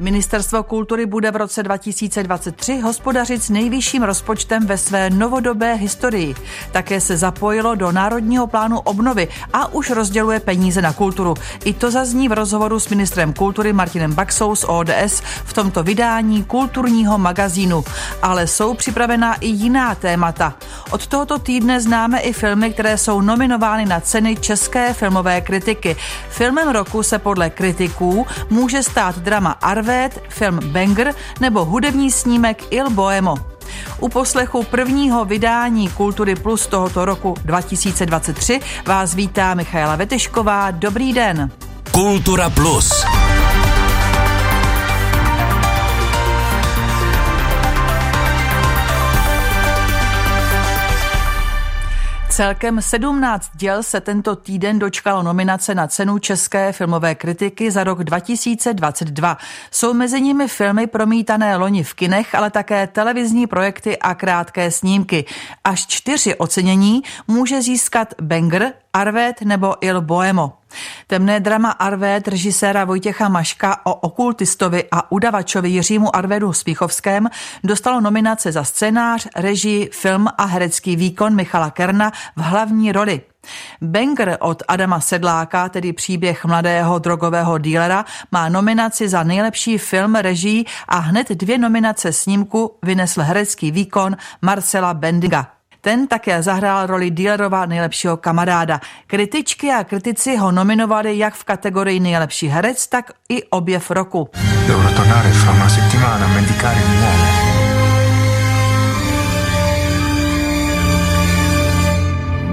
Ministerstvo kultury bude v roce 2023 hospodařit s nejvyšším rozpočtem ve své novodobé historii. Také se zapojilo do Národního plánu obnovy a už rozděluje peníze na kulturu. I to zazní v rozhovoru s ministrem kultury Martinem Baxou z ODS v tomto vydání kulturního magazínu. Ale jsou připravená i jiná témata. Od tohoto týdne známe i filmy, které jsou nominovány na ceny české filmové kritiky. Filmem roku se podle kritiků může stát drama Arve Marvét, film Banger nebo hudební snímek Il Boemo. U poslechu prvního vydání Kultury Plus tohoto roku 2023 vás vítá Michaela Vetešková. Dobrý den. Kultura Plus. Celkem 17 děl se tento týden dočkalo nominace na cenu České filmové kritiky za rok 2022. Jsou mezi nimi filmy promítané loni v kinech, ale také televizní projekty a krátké snímky. Až čtyři ocenění může získat Banger, Arvet nebo Il Boemo. Temné drama Arvét režiséra Vojtěcha Maška o okultistovi a udavačovi Jiřímu Arvedu Spíchovském dostalo nominace za scénář, režii, film a herecký výkon Michala Kerna v hlavní roli. Banger od Adama Sedláka, tedy příběh mladého drogového dílera, má nominaci za nejlepší film režii a hned dvě nominace snímku vynesl herecký výkon Marcela Bendinga. Ten také zahrál roli dealerova nejlepšího kamaráda. Kritičky a kritici ho nominovali jak v kategorii nejlepší herec, tak i objev roku. A.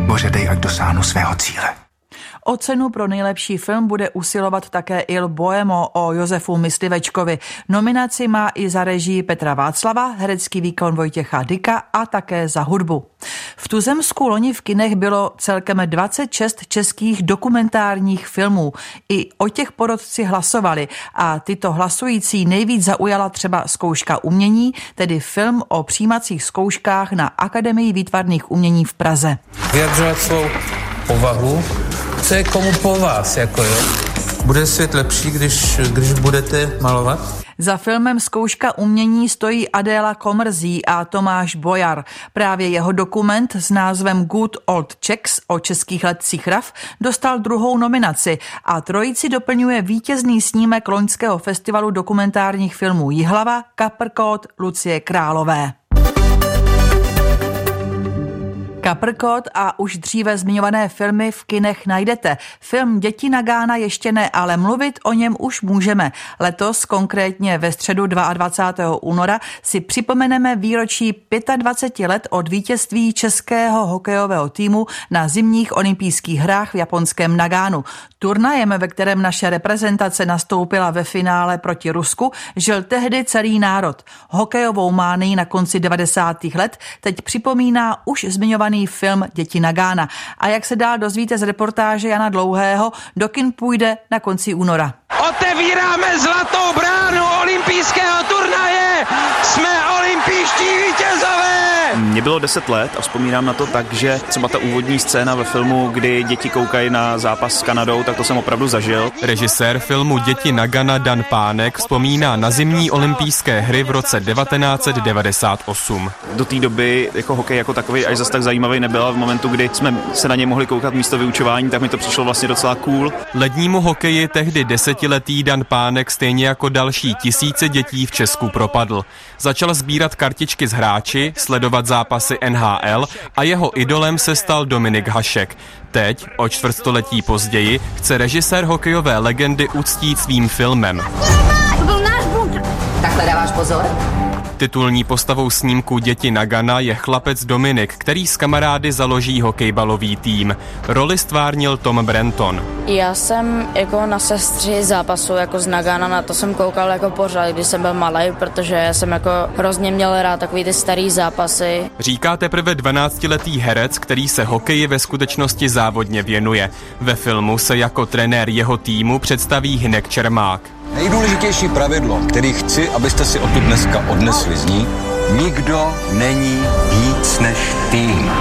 Bože, dej, ať dosáhnu svého cíle. O cenu pro nejlepší film bude usilovat také Il Boemo o Josefu Myslivečkovi. Nominaci má i za režii Petra Václava, herecký výkon Vojtěcha Dika a také za hudbu. V Tuzemsku loni v kinech bylo celkem 26 českých dokumentárních filmů. I o těch porodci hlasovali a tyto hlasující nejvíc zaujala třeba zkouška umění, tedy film o přijímacích zkouškách na Akademii výtvarných umění v Praze. Vyjadřovat svou povahu co je komu po vás, jako jo? Bude svět lepší, když, když budete malovat? Za filmem Zkouška umění stojí Adéla Komrzí a Tomáš Bojar. Právě jeho dokument s názvem Good Old Czechs o českých letcích RAF dostal druhou nominaci a trojici doplňuje vítězný snímek loňského festivalu dokumentárních filmů Jihlava, Kaprkot, Lucie Králové. Kaprkot a už dříve zmiňované filmy v kinech najdete. Film Děti na Gána ještě ne, ale mluvit o něm už můžeme. Letos, konkrétně ve středu 22. února, si připomeneme výročí 25 let od vítězství českého hokejového týmu na zimních olympijských hrách v japonském Nagánu. Turnajem, ve kterém naše reprezentace nastoupila ve finále proti Rusku, žil tehdy celý národ. Hokejovou mánii na konci 90. let teď připomíná už zmiňovaný animovaný film Děti na Gána. A jak se dál dozvíte z reportáže Jana Dlouhého, do kin půjde na konci února. Otevíráme zlatou bránu olympijského turnaje! Jsme olympijští vítězové! Mně bylo 10 let a vzpomínám na to tak, že třeba ta úvodní scéna ve filmu, kdy děti koukají na zápas s Kanadou, tak to jsem opravdu zažil. Režisér filmu Děti na Gana Dan Pánek vzpomíná na zimní olympijské hry v roce 1998. Do té doby jako hokej jako takový až zase tak zajímavý nebyl. V momentu, kdy jsme se na ně mohli koukat místo vyučování, tak mi to přišlo vlastně docela cool. Lednímu hokeji tehdy desetiletý Dan Pánek stejně jako další tisíce dětí v Česku propadl. Začal sbírat kartičky z hráči, sledovat zápasy NHL a jeho idolem se stal Dominik Hašek. Teď, o čtvrtstoletí později, chce režisér hokejové legendy uctít svým filmem. Takhle dáváš pozor? Titulní postavou snímku Děti Nagana je chlapec Dominik, který s kamarády založí hokejbalový tým. Roli stvárnil Tom Brenton. Já jsem jako na sestři zápasu jako z Nagana, na to jsem koukal jako pořád, když jsem byl malý, protože jsem jako hrozně měl rád takový ty starý zápasy. Říká teprve 12-letý herec, který se hokeji ve skutečnosti závodně věnuje. Ve filmu se jako trenér jeho týmu představí Hinek Čermák. Nejdůležitější pravidlo, který chci, abyste si odtud dneska odnesli, zní, nikdo není víc než tým.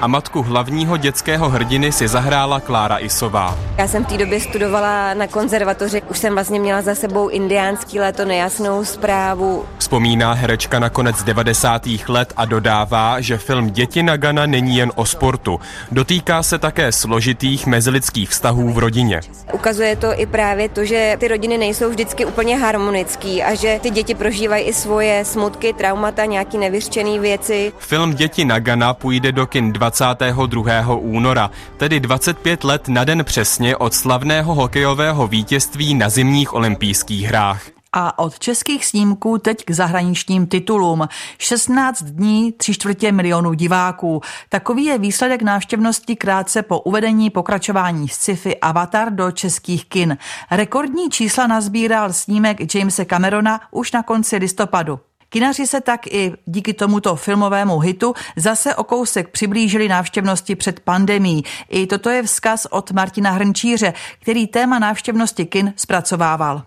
A matku hlavního dětského hrdiny si zahrála Klára Isová. Já jsem v té době studovala na konzervatoři, už jsem vlastně měla za sebou indiánský léto nejasnou zprávu. Vzpomíná herečka na konec 90. let a dodává, že film Děti Nagana není jen o sportu. Dotýká se také složitých mezilidských vztahů v rodině. Ukazuje to i právě to, že ty rodiny nejsou vždycky úplně harmonický a že ty děti prožívají i svoje smutky, traumata, nějaký nevyřčený věci. Film Děti Nagana půjde do kin 22. února, tedy 25 let na den přesně od slavného hokejového vítězství na zimních olympijských hrách. A od českých snímků teď k zahraničním titulům. 16 dní, tři čtvrtě milionů diváků. Takový je výsledek návštěvnosti krátce po uvedení pokračování sci-fi Avatar do českých kin. Rekordní čísla nazbíral snímek Jamesa Camerona už na konci listopadu. Kinaři se tak i díky tomuto filmovému hitu zase o kousek přiblížili návštěvnosti před pandemí. I toto je vzkaz od Martina Hrnčíře, který téma návštěvnosti kin zpracovával.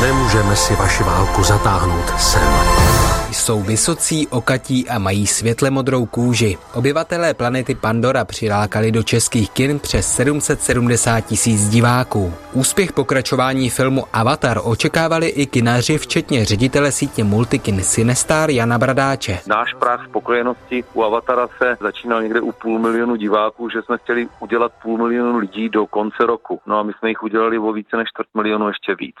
Nemůžeme si vaši válku zatáhnout sem. Jsou vysocí, okatí a mají světle modrou kůži. Obyvatelé planety Pandora přilákali do českých kin přes 770 tisíc diváků. Úspěch pokračování filmu Avatar očekávali i kinaři, včetně ředitele sítě Multikin Sinestar Jana Bradáče. Náš práh spokojenosti u Avatara se začínal někde u půl milionu diváků, že jsme chtěli udělat půl milionu lidí do konce roku. No a my jsme jich udělali o více než čtvrt milionu ještě víc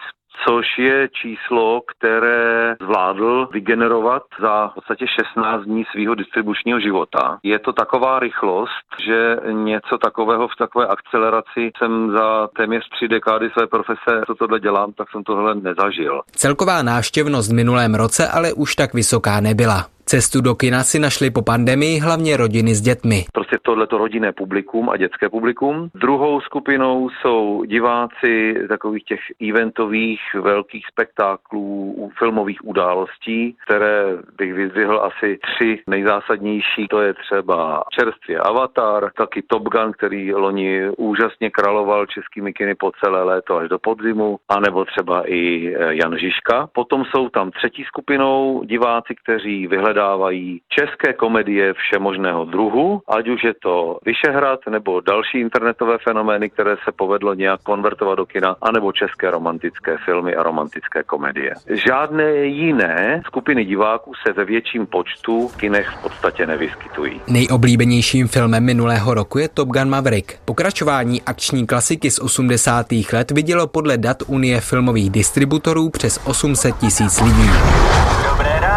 což je číslo, které zvládl vygenerovat za v podstatě 16 dní svého distribučního života. Je to taková rychlost, že něco takového v takové akceleraci jsem za téměř tři dekády své profese, co tohle dělám, tak jsem tohle nezažil. Celková návštěvnost v minulém roce ale už tak vysoká nebyla. Cestu do kina si našli po pandemii hlavně rodiny s dětmi. Prostě tohleto rodinné publikum a dětské publikum. Druhou skupinou jsou diváci takových těch eventových velkých spektáklů, filmových událostí, které bych vyzdvihl asi tři nejzásadnější. To je třeba čerstvě Avatar, taky Top Gun, který loni úžasně královal českými kiny po celé léto až do podzimu, anebo třeba i Jan Žižka. Potom jsou tam třetí skupinou diváci, kteří vyhledávají vyhledávají české komedie všemožného druhu, ať už je to Vyšehrad nebo další internetové fenomény, které se povedlo nějak konvertovat do kina, anebo české romantické filmy a romantické komedie. Žádné jiné skupiny diváků se ve větším počtu v kinech v podstatě nevyskytují. Nejoblíbenějším filmem minulého roku je Top Gun Maverick. Pokračování akční klasiky z 80. let vidělo podle dat Unie filmových distributorů přes 800 tisíc lidí.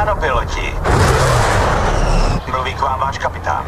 Ráno, piloti. Mluví k vám váš kapitán.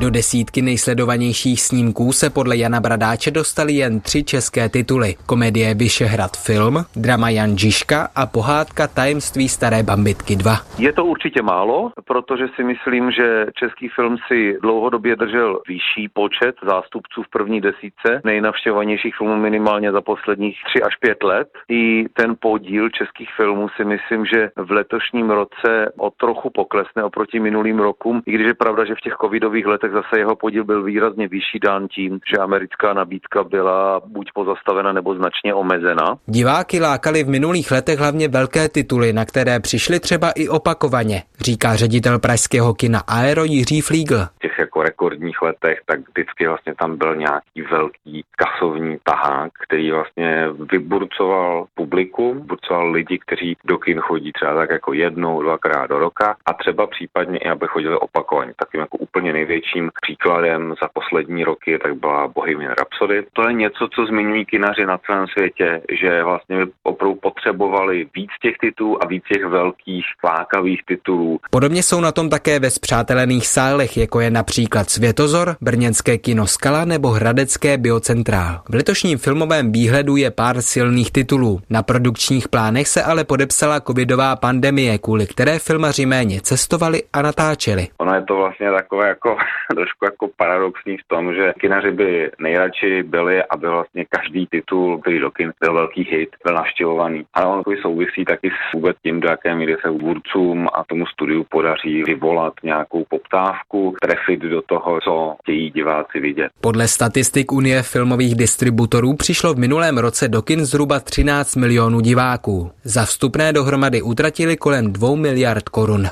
Do desítky nejsledovanějších snímků se podle Jana Bradáče dostali jen tři české tituly. Komedie Vyšehrad film, drama Jan Žižka a pohádka Tajemství staré bambitky 2. Je to určitě málo, protože si myslím, že český film si dlouhodobě držel vyšší počet zástupců v první desítce nejnavštěvovanějších filmů minimálně za posledních tři až pět let. I ten podíl českých filmů si myslím, že v letošním roce o trochu poklesne oproti minulým rokům, i když je pravda, že v těch covidových letech tak zase jeho podíl byl výrazně vyšší dán tím, že americká nabídka byla buď pozastavena nebo značně omezena. Diváky lákali v minulých letech hlavně velké tituly, na které přišli třeba i opakovaně, říká ředitel pražského kina Aero Jiří Flígl. V těch jako rekordních letech, tak vždycky vlastně tam byl nějaký velký kasovní tahák, který vlastně vyburcoval publikum, burcoval lidi, kteří do kin chodí třeba tak jako jednou, dvakrát do roka a třeba případně i aby chodili opakovaně. Takovým jako úplně největší nejlepším příkladem za poslední roky tak byla Bohemian Rhapsody. To je něco, co zmiňují kinaři na celém světě, že vlastně opravdu potřebovali víc těch titulů a víc těch velkých lákavých titulů. Podobně jsou na tom také ve zpřátelených sálech, jako je například Světozor, Brněnské kino Skala nebo Hradecké biocentrál. V letošním filmovém výhledu je pár silných titulů. Na produkčních plánech se ale podepsala covidová pandemie, kvůli které filmaři méně cestovali a natáčeli. Ono je to vlastně takové jako trošku jako paradoxní v tom, že kinaři by nejradši byli, aby vlastně každý titul, který do kin byl velký hit, byl navštěvovaný. Ale on souvisí taky s vůbec tím, do jaké míry se vůdcům a tomu studiu podaří vyvolat nějakou poptávku, trefit do toho, co chtějí diváci vidět. Podle statistik Unie filmových distributorů přišlo v minulém roce do kin zhruba 13 milionů diváků. Za vstupné dohromady utratili kolem 2 miliard korun.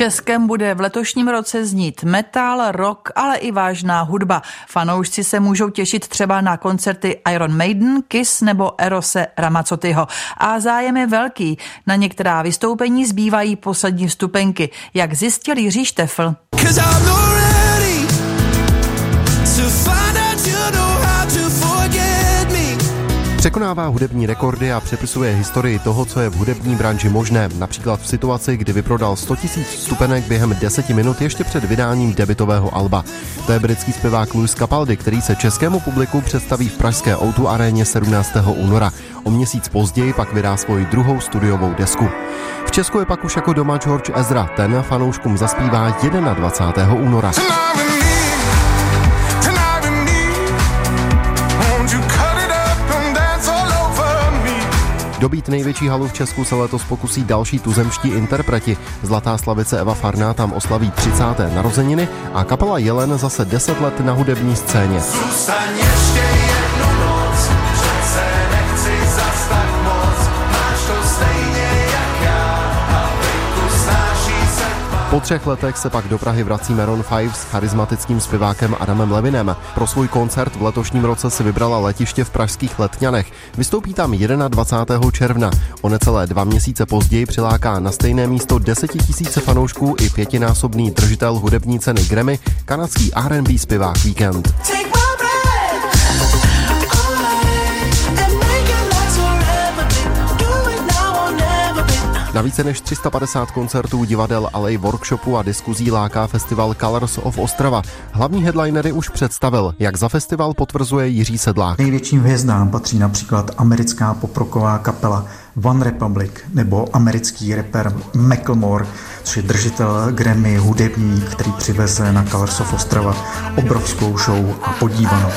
Českem bude v letošním roce znít metal, rock, ale i vážná hudba. Fanoušci se můžou těšit třeba na koncerty Iron Maiden, Kiss nebo Erose Ramazzotyho. A zájem je velký. Na některá vystoupení zbývají poslední vstupenky, jak zjistil Jiří Štefl. Překonává hudební rekordy a přepisuje historii toho, co je v hudební branži možné. Například v situaci, kdy vyprodal 100 000 stupenek během 10 minut ještě před vydáním debitového alba. To je britský zpěvák Louis Capaldi, který se českému publiku představí v pražské Outu aréně 17. února. O měsíc později pak vydá svoji druhou studiovou desku. V Česku je pak už jako doma George Ezra. Ten fanouškům zaspívá 21. února. Dobít největší halu v Česku se letos pokusí další tuzemští interpreti. Zlatá slavice Eva Farná tam oslaví 30. narozeniny a kapela Jelen zase 10 let na hudební scéně. Zůstaň ještě Třech letech se pak do Prahy vrací Maroon 5 s charismatickým zpěvákem Adamem Levinem. Pro svůj koncert v letošním roce si vybrala letiště v pražských Letňanech. Vystoupí tam 21. června. O necelé dva měsíce později přiláká na stejné místo 10 000 fanoušků i pětinásobný držitel hudební ceny Grammy, kanadský R&B zpěvák Weekend. Take Na více než 350 koncertů divadel Alej Workshopu a diskuzí láká festival Colors of Ostrava. Hlavní headlinery už představil, jak za festival potvrzuje Jiří Sedlák. Největším hvězdám patří například americká poproková kapela One Republic nebo americký rapper Macklemore, což je držitel Grammy hudebník, který přiveze na Colors of Ostrava obrovskou show a podívanou.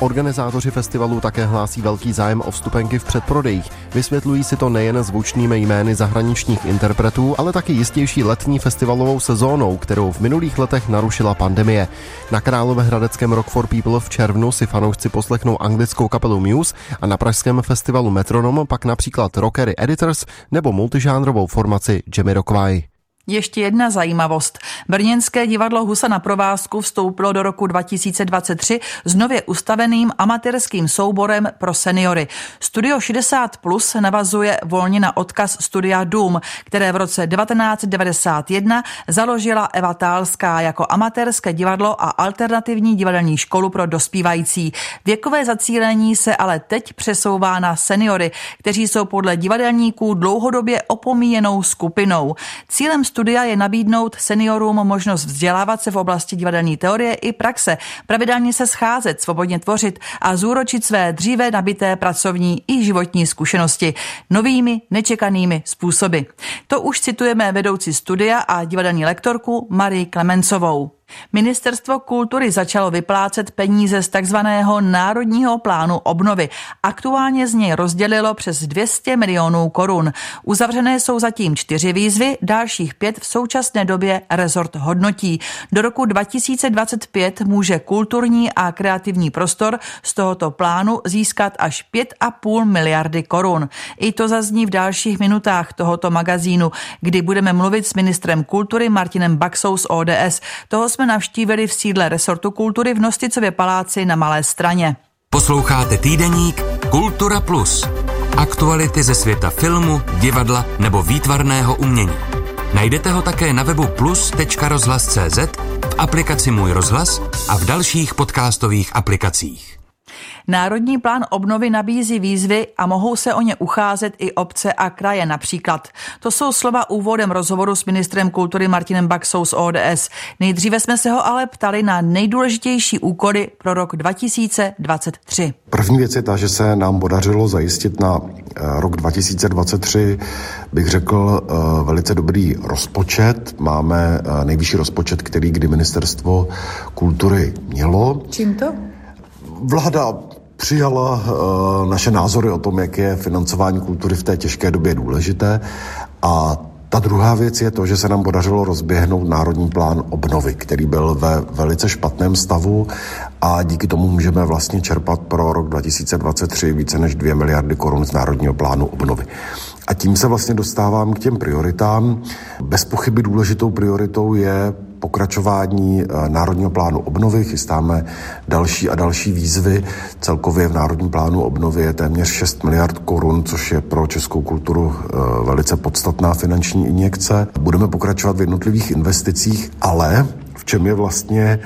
Organizátoři festivalu také hlásí velký zájem o vstupenky v předprodejích. Vysvětlují si to nejen zvučnými jmény zahraničních interpretů, ale taky jistější letní festivalovou sezónou, kterou v minulých letech narušila pandemie. Na Královéhradeckém Rock for People v červnu si fanoušci poslechnou anglickou kapelu Muse a na pražském festivalu Metronom pak například Rockery Editors nebo multižánrovou formaci Rockway. Ještě jedna zajímavost. Brněnské divadlo Husa na provázku vstoupilo do roku 2023 s nově ustaveným amatérským souborem pro seniory. Studio 60 Plus navazuje volně na odkaz studia Doom, které v roce 1991 založila Eva Tálská jako amatérské divadlo a alternativní divadelní školu pro dospívající. Věkové zacílení se ale teď přesouvá na seniory, kteří jsou podle divadelníků dlouhodobě opomíjenou skupinou. Cílem studia je nabídnout seniorům možnost vzdělávat se v oblasti divadelní teorie i praxe, pravidelně se scházet, svobodně tvořit a zúročit své dříve nabité pracovní i životní zkušenosti novými, nečekanými způsoby. To už citujeme vedoucí studia a divadelní lektorku Marii Klemencovou. Ministerstvo kultury začalo vyplácet peníze z takzvaného Národního plánu obnovy. Aktuálně z něj rozdělilo přes 200 milionů korun. Uzavřené jsou zatím čtyři výzvy, dalších pět v současné době rezort hodnotí. Do roku 2025 může kulturní a kreativní prostor z tohoto plánu získat až 5,5 miliardy korun. I to zazní v dalších minutách tohoto magazínu, kdy budeme mluvit s ministrem kultury Martinem Baxou z ODS. Toho jsme navštívili v sídle resortu kultury v Nosticově paláci na Malé straně. Posloucháte týdeník Kultura Plus. Aktuality ze světa filmu, divadla nebo výtvarného umění. Najdete ho také na webu plus.rozhlas.cz, v aplikaci Můj rozhlas a v dalších podcastových aplikacích. Národní plán obnovy nabízí výzvy a mohou se o ně ucházet i obce a kraje například. To jsou slova úvodem rozhovoru s ministrem kultury Martinem Baxou z ODS. Nejdříve jsme se ho ale ptali na nejdůležitější úkoly pro rok 2023. První věc je ta, že se nám podařilo zajistit na eh, rok 2023, bych řekl, eh, velice dobrý rozpočet. Máme eh, nejvyšší rozpočet, který kdy ministerstvo kultury mělo. Čím to? Vláda přijala uh, naše názory o tom, jak je financování kultury v té těžké době důležité a Ta druhá věc je to, že se nám podařilo rozběhnout národní plán obnovy, který byl ve velice špatném stavu a díky tomu můžeme vlastně čerpat pro rok 2023 více než 2 miliardy korun z národního plánu obnovy. A tím se vlastně dostávám k těm prioritám. Bez pochyby důležitou prioritou je pokračování eh, Národního plánu obnovy. Chystáme další a další výzvy. Celkově v Národním plánu obnovy je téměř 6 miliard korun, což je pro českou kulturu eh, velice podstatná finanční injekce. Budeme pokračovat v jednotlivých investicích, ale čem je vlastně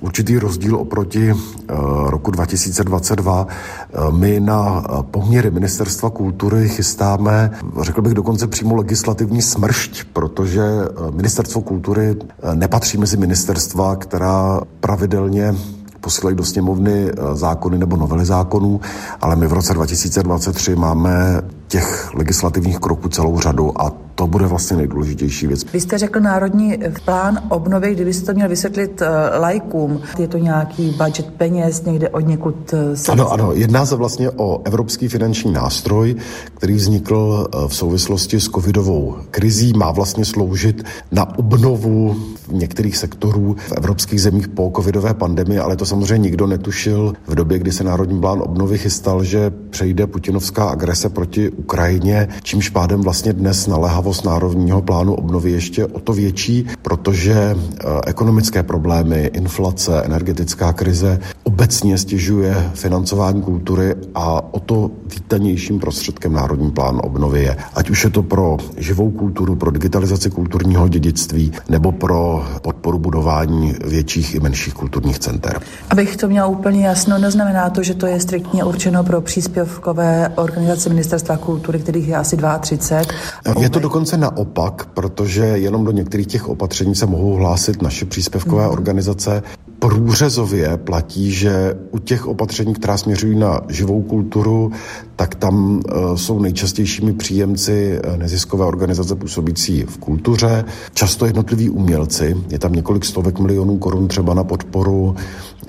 určitý rozdíl oproti eh, roku 2022. Eh, my na eh, poměry Ministerstva kultury chystáme, řekl bych dokonce přímo legislativní smršť, protože Ministerstvo kultury nepatří mezi ministerstva, která pravidelně posílají do sněmovny zákony nebo novely zákonů, ale my v roce 2023 máme těch legislativních kroků celou řadu a to bude vlastně nejdůležitější věc. Vy jste řekl národní plán obnovy, kdybyste to měl vysvětlit eh, lajkům, je to nějaký budget peněz někde od někud eh, se... Ano, ano, jedná se vlastně o evropský finanční nástroj, který vznikl eh, v souvislosti s covidovou krizí, má vlastně sloužit na obnovu některých sektorů v evropských zemích po covidové pandemii, ale to samozřejmě nikdo netušil v době, kdy se Národní plán obnovy chystal, že přejde putinovská agrese proti Ukrajině, čímž pádem vlastně dnes naléhavost národního plánu obnovy ještě o to větší, protože eh, ekonomické problémy, inflace, energetická krize obecně stěžuje financování kultury a o to vítanějším prostředkem národní plán obnovy je. Ať už je to pro živou kulturu, pro digitalizaci kulturního dědictví nebo pro podporu budování větších i menších kulturních center. Abych to měla úplně jasno, neznamená to, že to je striktně určeno pro příspěvkové organizace ministerstva kultury, kterých je asi 32. Je to dokonce naopak, protože jenom do některých těch opatření se mohou hlásit naše příspěvkové hmm. organizace. Průřezově platí, že u těch opatření, která směřují na živou kulturu, tak tam uh, jsou nejčastějšími příjemci uh, neziskové organizace působící v kultuře, často jednotliví umělci. Je tam několik stovek milionů korun třeba na podporu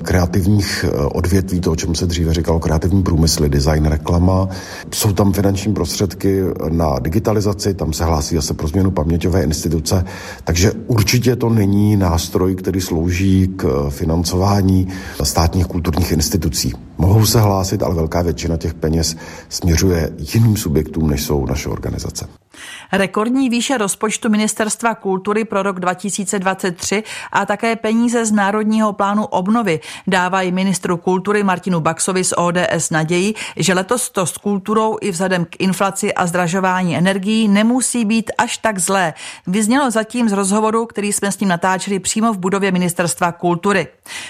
kreativních uh, odvětví, to, o čem se dříve říkalo, kreativní průmysly, design, reklama. Jsou tam finanční prostředky na digitalizaci, tam se hlásí zase pro změnu paměťové instituce, takže určitě to není nástroj, který slouží k financování státních kulturních institucí. Mohou se hlásit, ale velká většina těch peněz směřuje jiným subjektům, než jsou naše organizace. Rekordní výše rozpočtu Ministerstva kultury pro rok 2023 a také peníze z Národního plánu obnovy dávají ministru kultury Martinu Baxovi z ODS naději, že letos to s kulturou i vzhledem k inflaci a zdražování energií nemusí být až tak zlé. Vyznělo zatím z rozhovoru, který jsme s ním natáčeli přímo v budově Ministerstva kultury.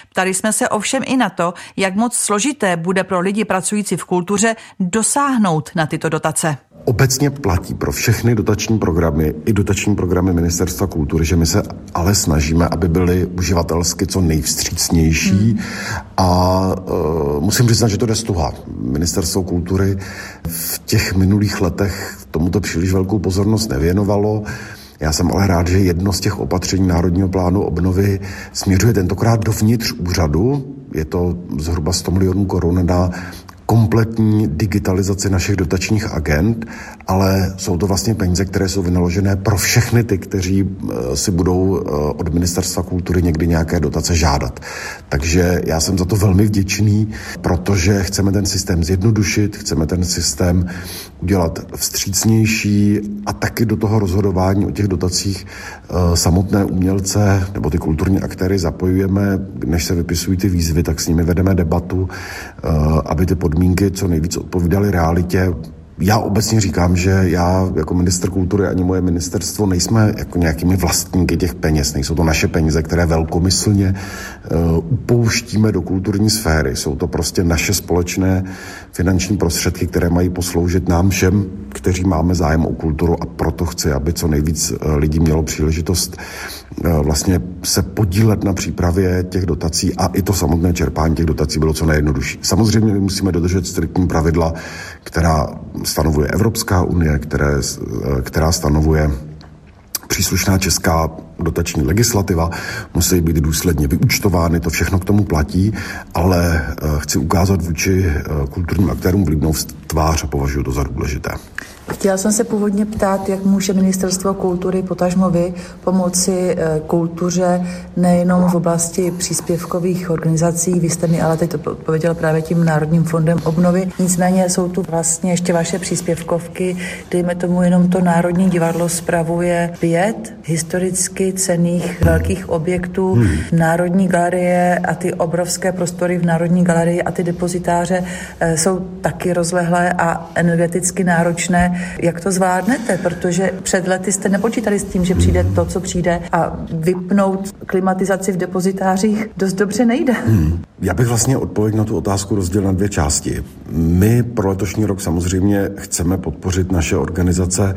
Ptali jsme se ovšem i na to, jak moc složité bude pro lidi pracující v kultuře dosáhnout na tyto dotace. Obecně platí pro všechny dotační programy i dotační programy Ministerstva kultury, že my se ale snažíme, aby byly uživatelsky co nejvstřícnější hmm. a uh, musím přiznat, že to jde stuha. Ministerstvo kultury v těch minulých letech tomuto příliš velkou pozornost nevěnovalo. Já jsem ale rád, že jedno z těch opatření Národního plánu obnovy směřuje tentokrát dovnitř úřadu. Je to zhruba 100 milionů korun na kompletní digitalizaci našich dotačních agent, ale jsou to vlastně peníze, které jsou vynaložené pro všechny ty, kteří eh, si budou eh, od Ministerstva kultury někdy nějaké dotace žádat. Takže já jsem za to velmi vděčný, protože chceme ten systém zjednodušit, chceme ten systém udělat vstřícnější a taky do toho rozhodování o těch dotacích eh, samotné umělce nebo ty kulturní aktéry zapojujeme, než se vypisují ty výzvy, tak s nimi vedeme debatu, aby ty podmínky podmínky co nejvíc odpovídaly realitě. Já obecně říkám, že já jako minister kultury ani moje ministerstvo nejsme jako nějakými vlastníky těch peněz. Nejsou to naše peníze, které velkomyslně uh, upouštíme do kulturní sféry. Jsou to prostě naše společné finanční prostředky, které mají posloužit nám všem, kteří máme zájem o kulturu a proto chci, aby co nejvíc uh, lidí mělo příležitost uh, vlastně se podílet na přípravě těch dotací a i to samotné čerpání těch dotací bylo co nejjednodušší. Samozřejmě my musíme dodržet striktní pravidla, která stanovuje Evropská unie, které, která stanovuje příslušná česká dotační legislativa, musí být důsledně vyučtovány, to všechno k tomu platí, ale eh, chci ukázat vůči eh, kulturním aktérům vlivnou tvář a považuji to za důležité. Chtěla jsem se původně ptát, jak může Ministerstvo kultury, potažmo vy, pomoci eh, kultuře nejenom v oblasti příspěvkových organizací, vy jste mi ale teď odpověděl právě tím Národním fondem obnovy, nicméně jsou tu vlastně ještě vaše příspěvkovky, dejme tomu jenom to Národní divadlo spravuje pět historicky cených velkých objektů, hmm. Národní galerie a ty obrovské prostory v Národní galerii a ty depozitáře eh, jsou taky rozlehlé a energeticky náročné. Jak to zvládnete? Protože před lety jste nepočítali s tím, že přijde to, co přijde a vypnout klimatizaci v depozitářích dost dobře nejde. Hmm. Já bych vlastně odpověď na tu otázku rozdělil na dvě části. My pro letošní rok samozřejmě chceme podpořit naše organizace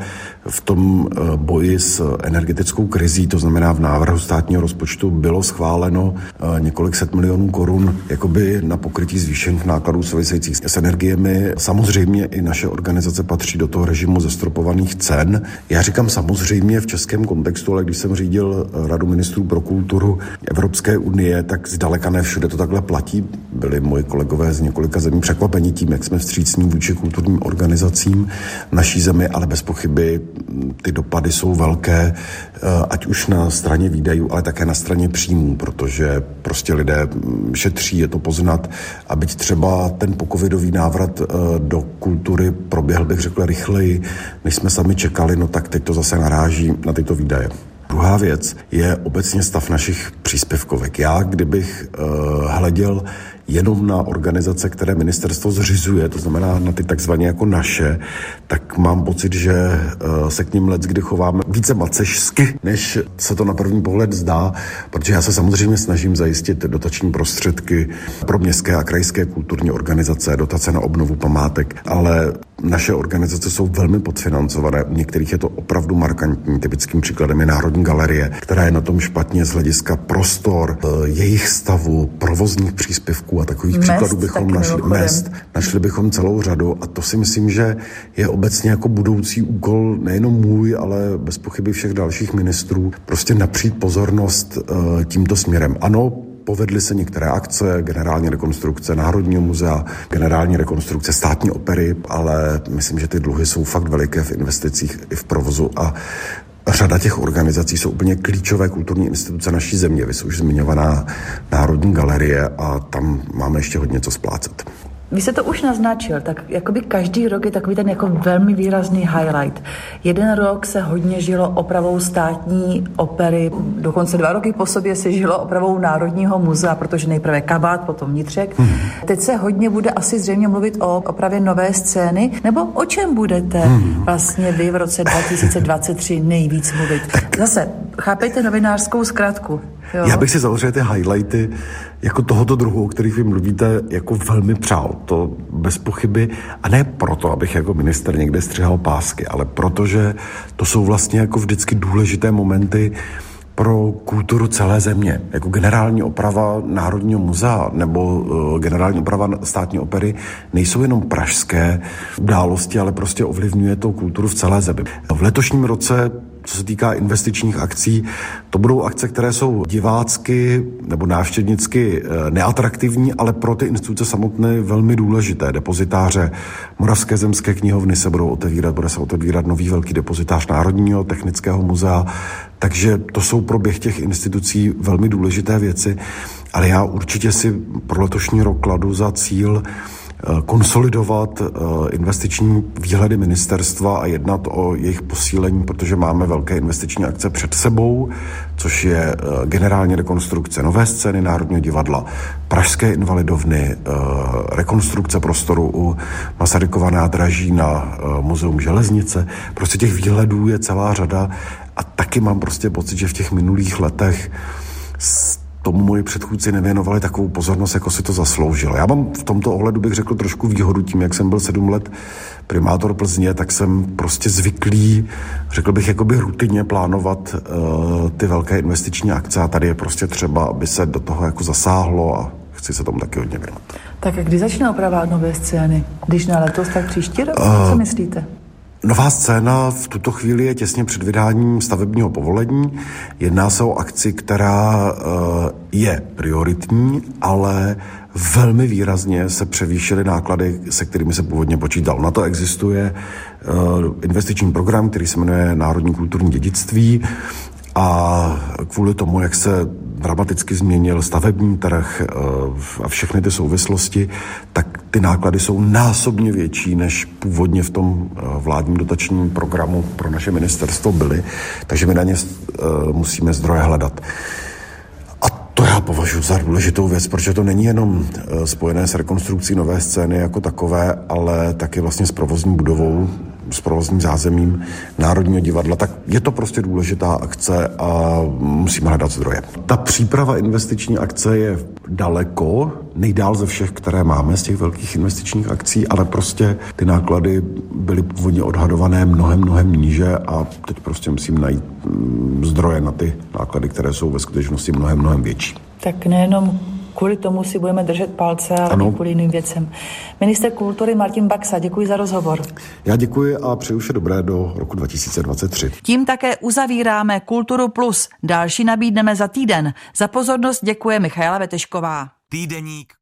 v tom eh, boji s energetickou krizí, to znamená v návrhu státního rozpočtu bylo schváleno eh, několik set milionů korun jakoby na pokrytí zvýšených nákladů souvisejících s energiemi. Samozřejmě i naše organizace patří do toho režimu zastropovaných cen. Já říkám samozřejmě v českém kontextu, ale když jsem řídil eh, Radu ministrů pro kulturu Evropské unie, tak zdaleka ne všude to takhle platí. Byli moji kolegové z několika zemí překvapení tím, jak jsme vstřícní vůči kulturním organizacím naší zemi, ale bez pochyby hm, ty dopady jsou velké, eh, ať už na straně výdajů, ale také na straně příjmů, protože prostě lidé hm, šetří, je to poznat a byť třeba ten pokovidový návrat eh, do kultury proběhl, bych řekl, rychleji, než jsme sami čekali, no tak teď to zase naráží na tyto výdaje. Druhá věc je obecně stav našich příspěvkovek. Já, kdybych uh, hleděl jenom na organizace, které ministerstvo zřizuje, to znamená na ty takzvaně jako naše, tak mám pocit, že uh, se k ním let kdy chováme více macežsky, než se to na první pohled zdá, protože já se samozřejmě snažím zajistit dotační prostředky pro městské a krajské kulturní organizace, dotace na obnovu památek, ale naše organizace jsou velmi podfinancované. U některých je to opravdu markantní. Typickým příkladem je Národní galerie, která je na tom špatně z hlediska prostor, eh, jejich stavu, provozních příspěvků a takových mest, příkladů bychom našli mest. Našli bychom celou řadu a to si myslím, že je obecně jako budoucí úkol nejenom můj, ale bez pochyby všech dalších ministrů, prostě napřít pozornost uh, tímto směrem. Ano, Povedly se některé akce, generální rekonstrukce Národního muzea, generální rekonstrukce státní opery, ale myslím, že ty dluhy jsou fakt veliké v investicích i v provozu a Řada těch organizací jsou úplně klíčové kulturní instituce naší země. Vy jsou už zmiňovaná Národní galerie a tam máme ještě hodně co splácet. Vy jste to už naznačil, tak jakoby každý rok je takový ten jako velmi výrazný highlight. Jeden rok se hodně žilo opravou státní opery, dokonce dva roky po sobě se žilo opravou Národního muzea, protože nejprve kabát, potom vnitřek. Hmm. Teď se hodně bude asi zřejmě mluvit o opravě nové scény, nebo o čem budete hmm. vlastně vy v roce 2023 nejvíc mluvit? Zase, chápejte novinářskou zkratku. Jo. Já bych si zavřel ty highlighty jako tohoto druhu, o kterých vy mluvíte, jako velmi přál. To bez pochyby. A ne proto, abych jako minister někde střihal pásky, ale protože to jsou vlastně jako vždycky důležité momenty, pro kulturu celé země. Jako generální oprava Národního muzea nebo uh, generální oprava státní opery nejsou jenom pražské události, ale prostě ovlivňuje to kulturu v celé zemi. V letošním roce co se týká investičních akcí, to budou akce, které jsou divácky nebo návštěvnicky eh, neatraktivní, ale pro ty instituce samotné velmi důležité. Depozitáře Moravské zemské knihovny se budou otevírat, bude se otevírat nový velký depozitář Národního technického muzea, takže to jsou pro běh těch institucí velmi důležité věci, ale já určitě si pro letošní rok kladu za cíl konsolidovat eh, investiční výhledy ministerstva a jednat o jejich posílení, protože máme velké investiční akce před sebou, což je eh, generální rekonstrukce nové scény Národního divadla, Pražské invalidovny, rekonstrukce prostoru u Masarykova nádraží na Muzeum železnice. Prostě těch výhledů je celá řada a taky mám prostě pocit, že v těch minulých letech tomu moji předchůdci nevěnovali takovou pozornost, jako si to zasloužilo. Já mám v tomto ohledu, bych řekl, trošku výhodu tím, jak jsem byl sedm let primátor Plzně, tak jsem prostě zvyklý, řekl bych, jakoby rutině plánovat uh, ty velké investiční akce a tady je prostě třeba, aby se do toho jako zasáhlo a chci se tomu taky hodně věnovat. Tak a kdy začne oprava nové scény? Když na letos, tak příští rok? Uh, Co myslíte? Nová scéna v tuto chvíli je těsně před vydáním stavebního povolení. Jedná se o akci, která eh, je prioritní, ale velmi výrazně se převýšily náklady, se kterými se původně počítal. Na to existuje eh, investiční program, který se jmenuje Národní kulturní dědictví a kvůli tomu, jak se dramaticky změnil stavební trh eh, a všechny ty souvislosti, tak ty náklady jsou násobně větší, než původně v tom eh, vládním dotačním programu pro naše ministerstvo byly. Takže my na ně eh, musíme zdroje hledat. A to já považuji za důležitou věc, protože to není jenom spojené s rekonstrukcí nové scény jako takové, ale taky vlastně s provozní budovou s provozním zázemím Národního divadla, tak je to prostě důležitá akce a musíme hledat zdroje. Ta příprava investiční akce je daleko, nejdál ze všech, které máme z těch velkých investičních akcí, ale prostě ty náklady byly původně odhadované mnohem, mnohem níže a teď prostě musím najít mm, zdroje na ty náklady, které jsou ve skutečnosti mnohem, mnohem větší. Tak nejenom kvůli tomu si budeme držet palce a ano. kvůli jiným věcem. Minister kultury Martin Baxa, děkuji za rozhovor. Já děkuji a přeju vše dobré do roku 2023. Tím také uzavíráme Kulturu Plus. Další nabídneme za týden. Za pozornost děkuje Michaela Vetešková. Týdeník